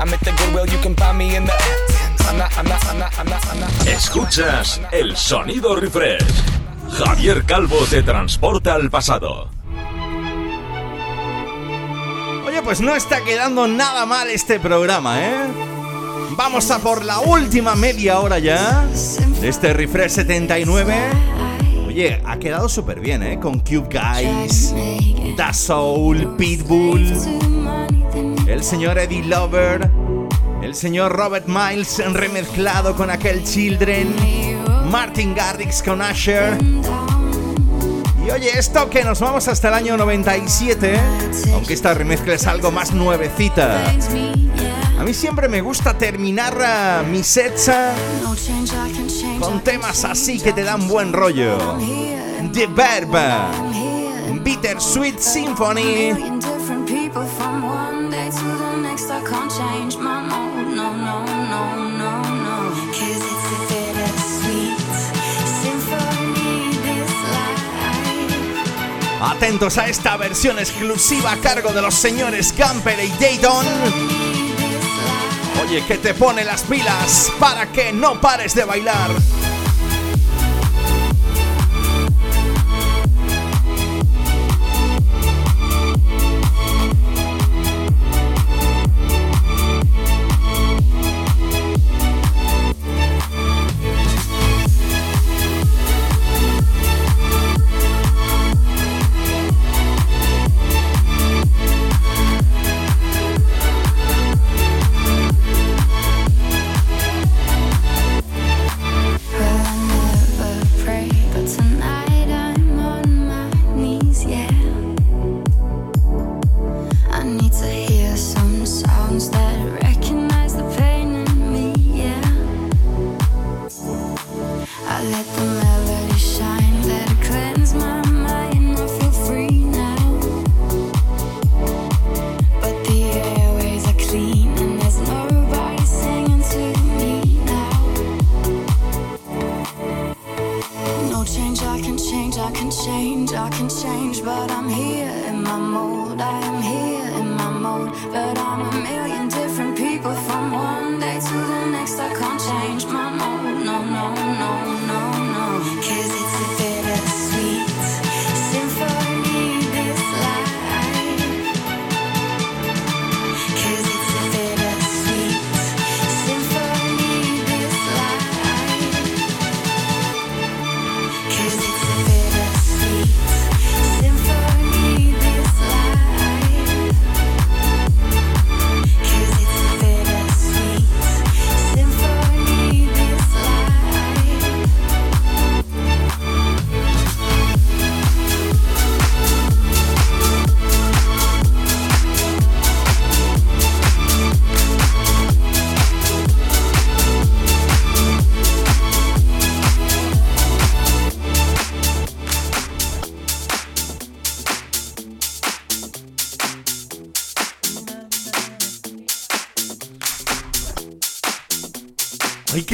I'm at the Goodwill, you can find me in the. I'm not, I'm not, I'm not, I'm not, I'm not. Escuchas el sonido refresh. Javier Calvo te transporta al pasado. Pues no está quedando nada mal este programa, ¿eh? Vamos a por la última media hora ya de este refresh 79. Oye, ha quedado súper bien, ¿eh? Con Cube Guys, Da Soul, Pitbull, el señor Eddie Lover, el señor Robert Miles remezclado con aquel Children, Martin Garrix con Usher. Y oye, esto que nos vamos hasta el año 97, aunque esta remezcla es algo más nuevecita. A mí siempre me gusta terminar ah, mi sets ah, con temas así que te dan buen rollo. The Verb, Bittersweet Symphony. Atentos a esta versión exclusiva a cargo de los señores Camper y Dayton. Oye, que te pone las pilas para que no pares de bailar.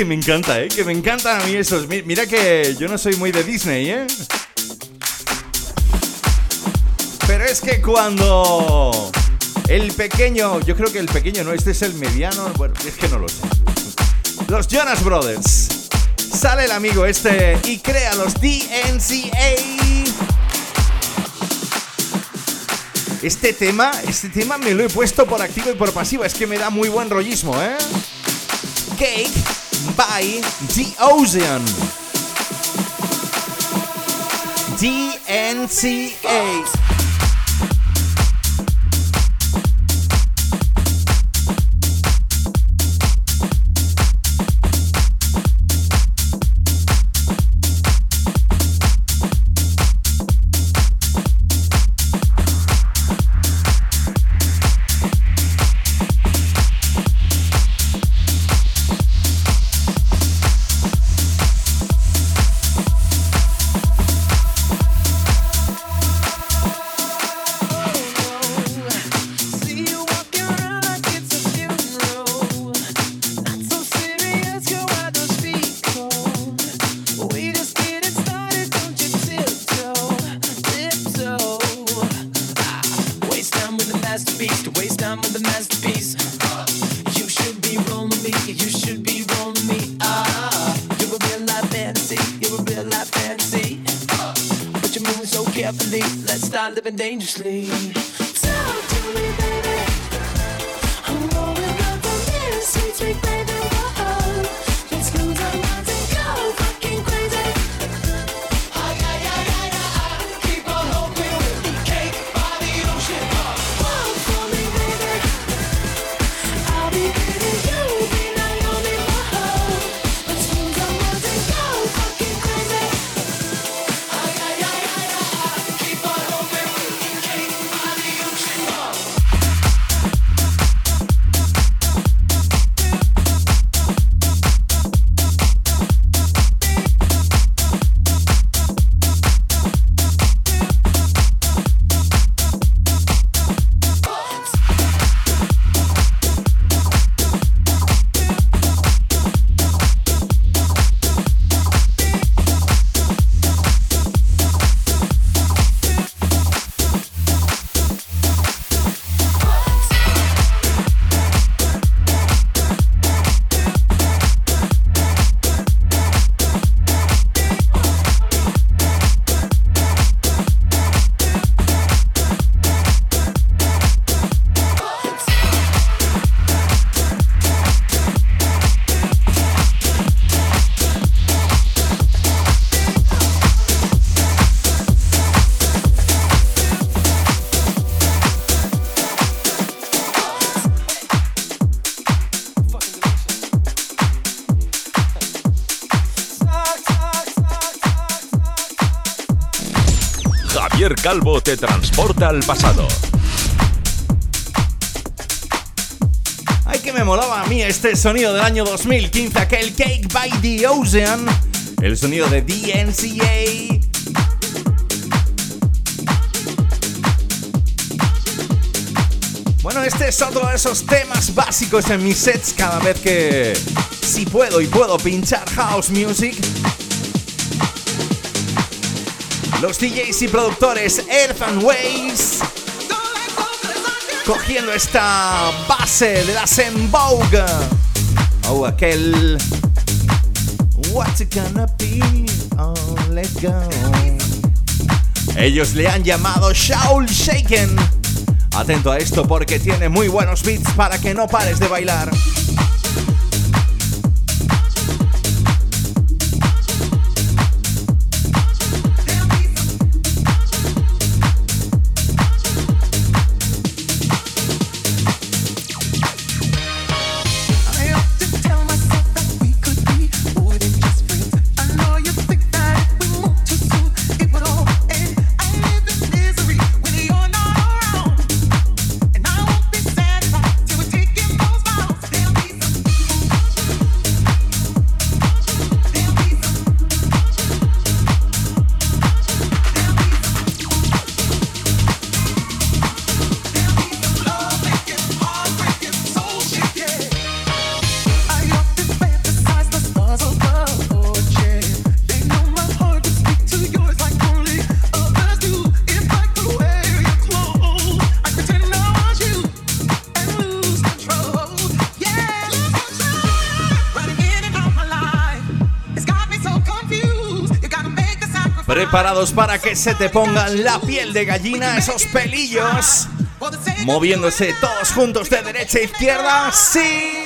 Que me encanta, ¿eh? Que me encantan a mí esos. Mi- Mira que yo no soy muy de Disney, ¿eh? Pero es que cuando el pequeño, yo creo que el pequeño no, este es el mediano, bueno, es que no lo sé. Los Jonas Brothers. Sale el amigo este y crea los DNCA. Este tema, este tema me lo he puesto por activo y por pasivo, es que me da muy buen rollismo, ¿eh? Cake by The Ocean. DNCA. Calvo te transporta al pasado. Ay, que me molaba a mí este sonido del año 2015, aquel Cake by the Ocean. El sonido de DNCA. Bueno, este es otro de esos temas básicos en mis sets cada vez que, si puedo y puedo pinchar house music. Los DJs y productores Earth and Waves cogiendo esta base de las en Vogue. Oh, aquel. What's it gonna be? Oh, let's go. Ellos le han llamado Shaul Shaken. Atento a esto porque tiene muy buenos beats para que no pares de bailar. Preparados para que se te pongan la piel de gallina, esos pelillos. Moviéndose todos juntos de derecha a izquierda. Sí.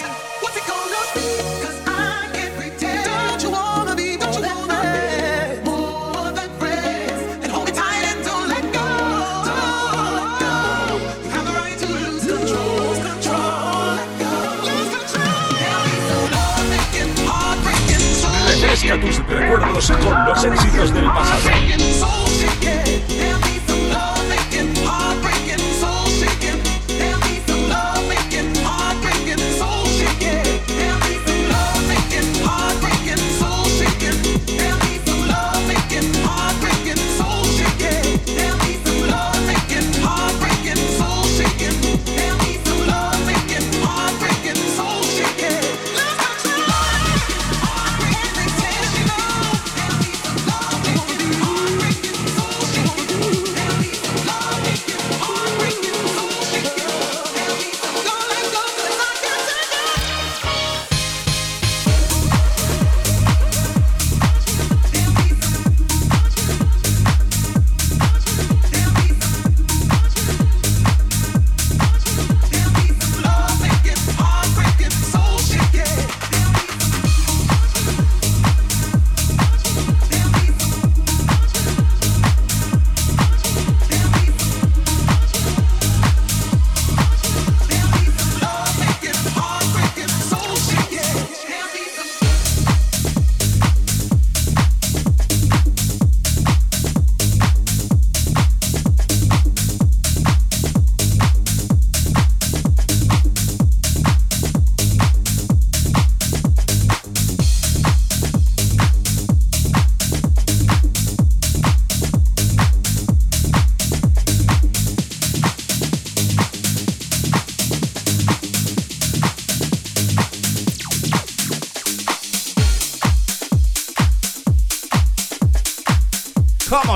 Recuerdos con los éxitos del pasado.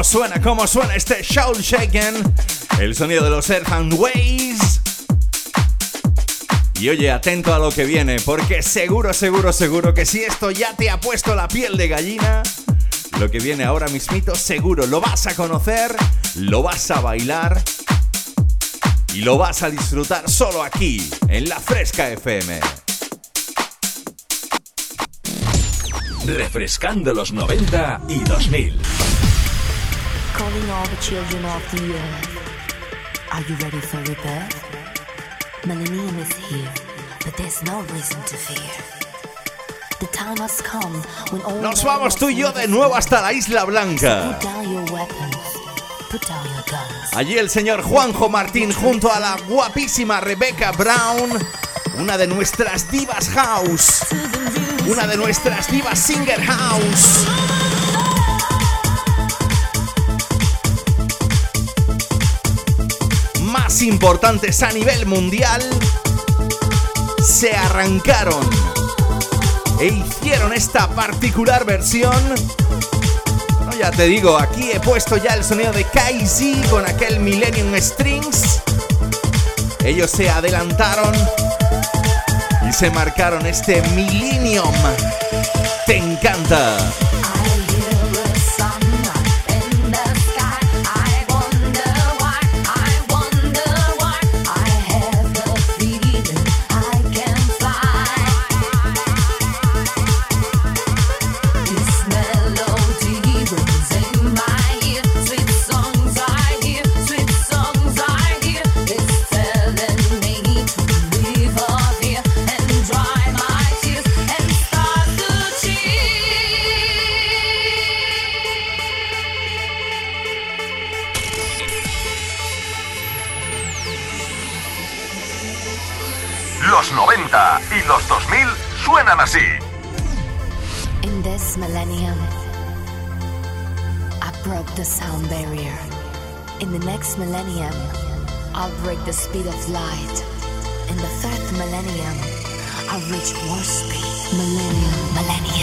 Suena? ¿Cómo suena este Shaul Shaken? El sonido de los Earth and Ways. Y oye, atento a lo que viene, porque seguro, seguro, seguro que si esto ya te ha puesto la piel de gallina, lo que viene ahora mismito seguro lo vas a conocer, lo vas a bailar y lo vas a disfrutar solo aquí, en la Fresca FM. Refrescando los 90 y 2000. Calling all the children of the earth. Are you ready for rebirth? Millennium is here, but there's no reason to fear. The time has come when all Nos vamos tú y yo de nuevo hasta la Isla Blanca. Allí el señor Juanjo Martín junto a la guapísima Rebecca Brown, una de nuestras divas house, una de nuestras divas singer house. Importantes a nivel mundial, se arrancaron e hicieron esta particular versión ya te digo, aquí he puesto ya el sonido de KZ con aquel Millennium Strings. Ellos se adelantaron y se marcaron este Millennium. Te encanta. Los light. In the third millennium, I'll reach war speed. Millennium, millennium.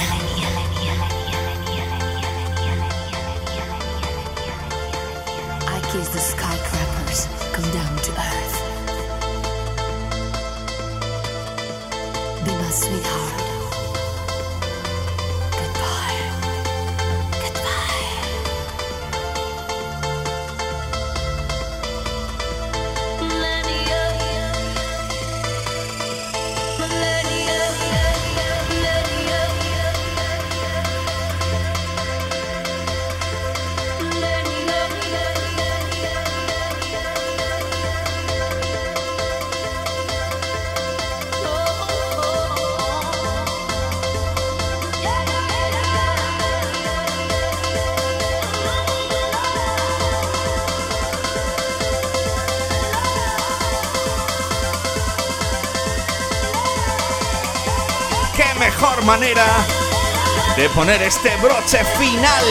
De poner este broche final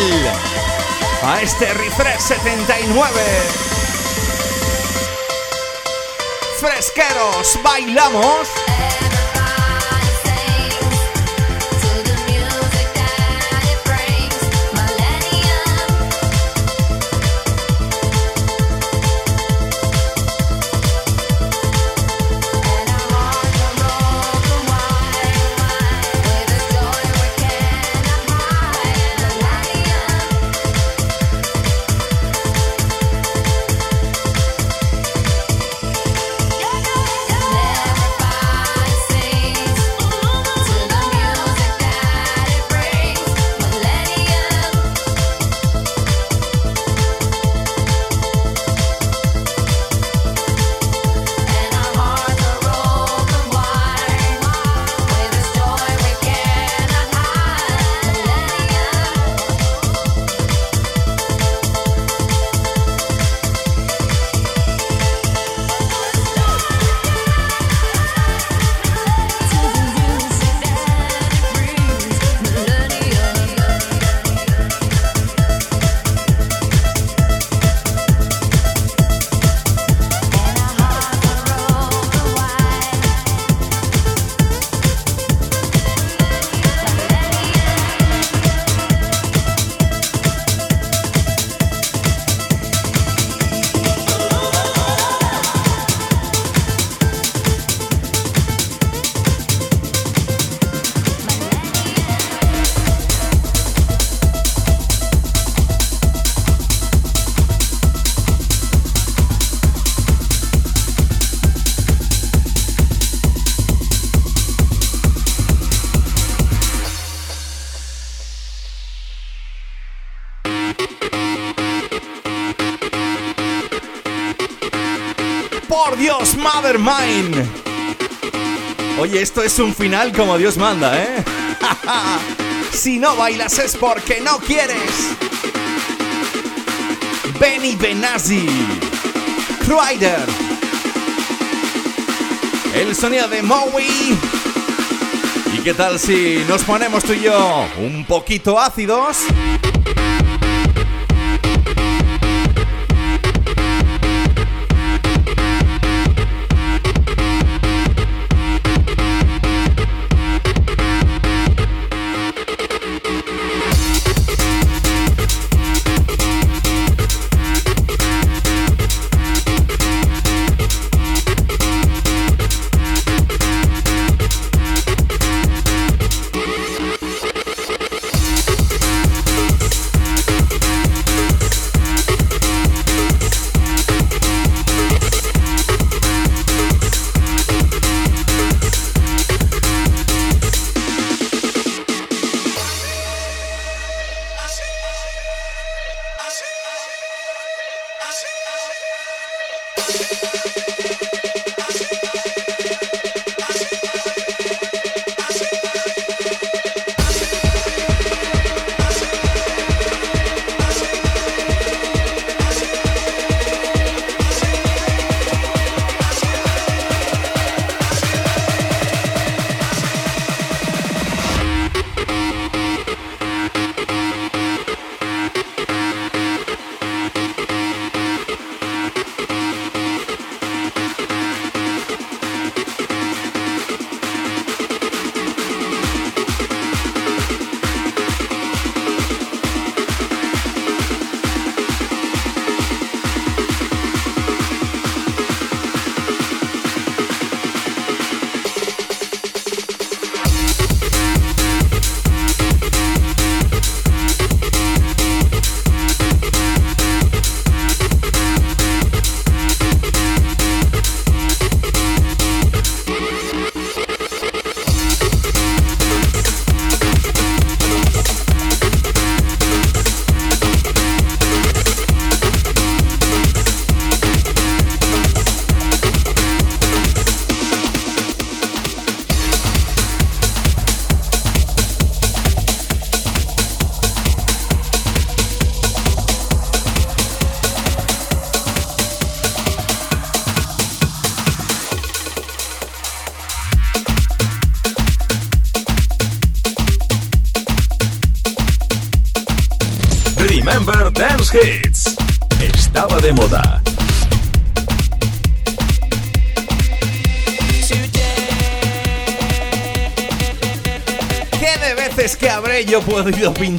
a este Refresh 79. Fresqueros, bailamos. Esto es un final como Dios manda, ¿eh? si no bailas es porque no quieres. Benny Benazzi. Crider. El sonido de Maui. ¿Y qué tal si nos ponemos tú y yo un poquito ácidos?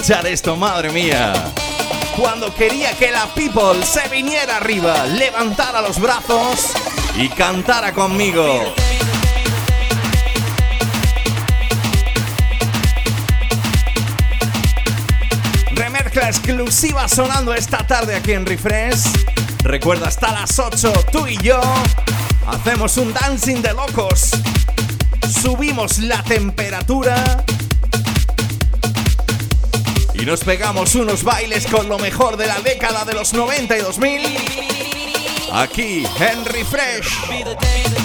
Pinchar esto, madre mía? Cuando quería que la people se viniera arriba, levantara los brazos y cantara conmigo. Remezcla exclusiva sonando esta tarde aquí en Refresh. Recuerda, hasta las 8, tú y yo hacemos un dancing de locos. Subimos la temperatura nos pegamos unos bailes con lo mejor de la década de los 90 y 2000. Aquí en Refresh.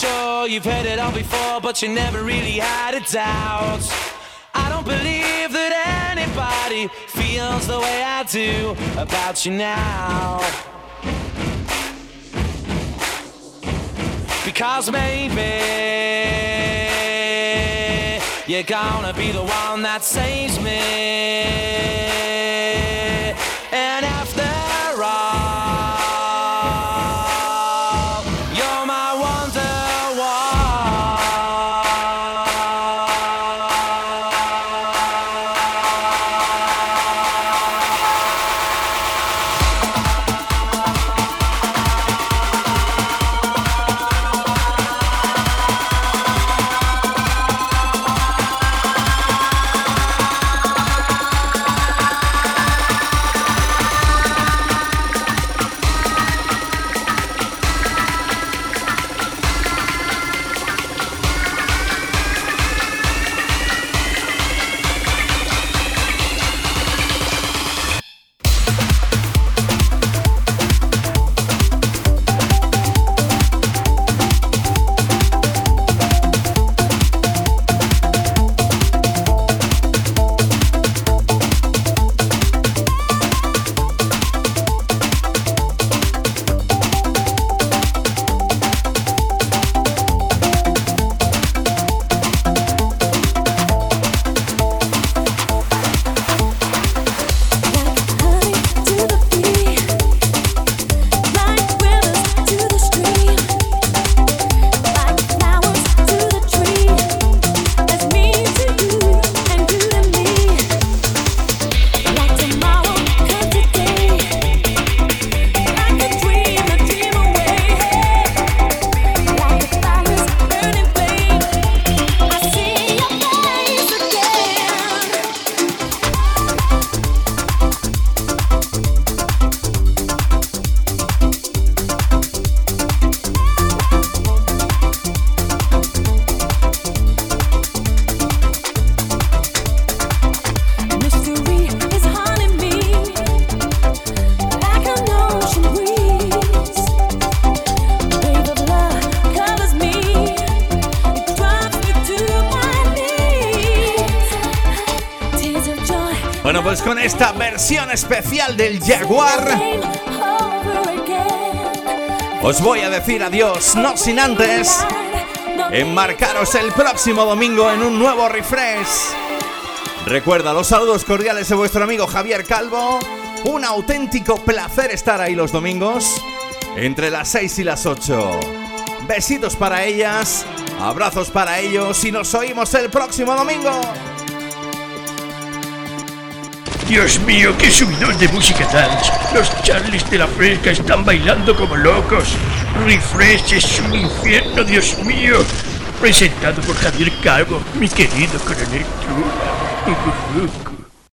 Sure you've heard it all before, but you never really had a doubt. I don't believe that anybody feels the way I do about you now. Because maybe you're gonna be the one that saves me. adiós, no sin antes enmarcaros el próximo domingo en un nuevo refresh. Recuerda los saludos cordiales de vuestro amigo Javier Calvo. Un auténtico placer estar ahí los domingos entre las 6 y las 8. Besitos para ellas, abrazos para ellos y nos oímos el próximo domingo. Dios mío, qué subidón de música dance. Los Charlies de la Fresca están bailando como locos. Refresh este inferno, Deus mío! Apresentado por Javier Cargo, meu querido coronel Trula.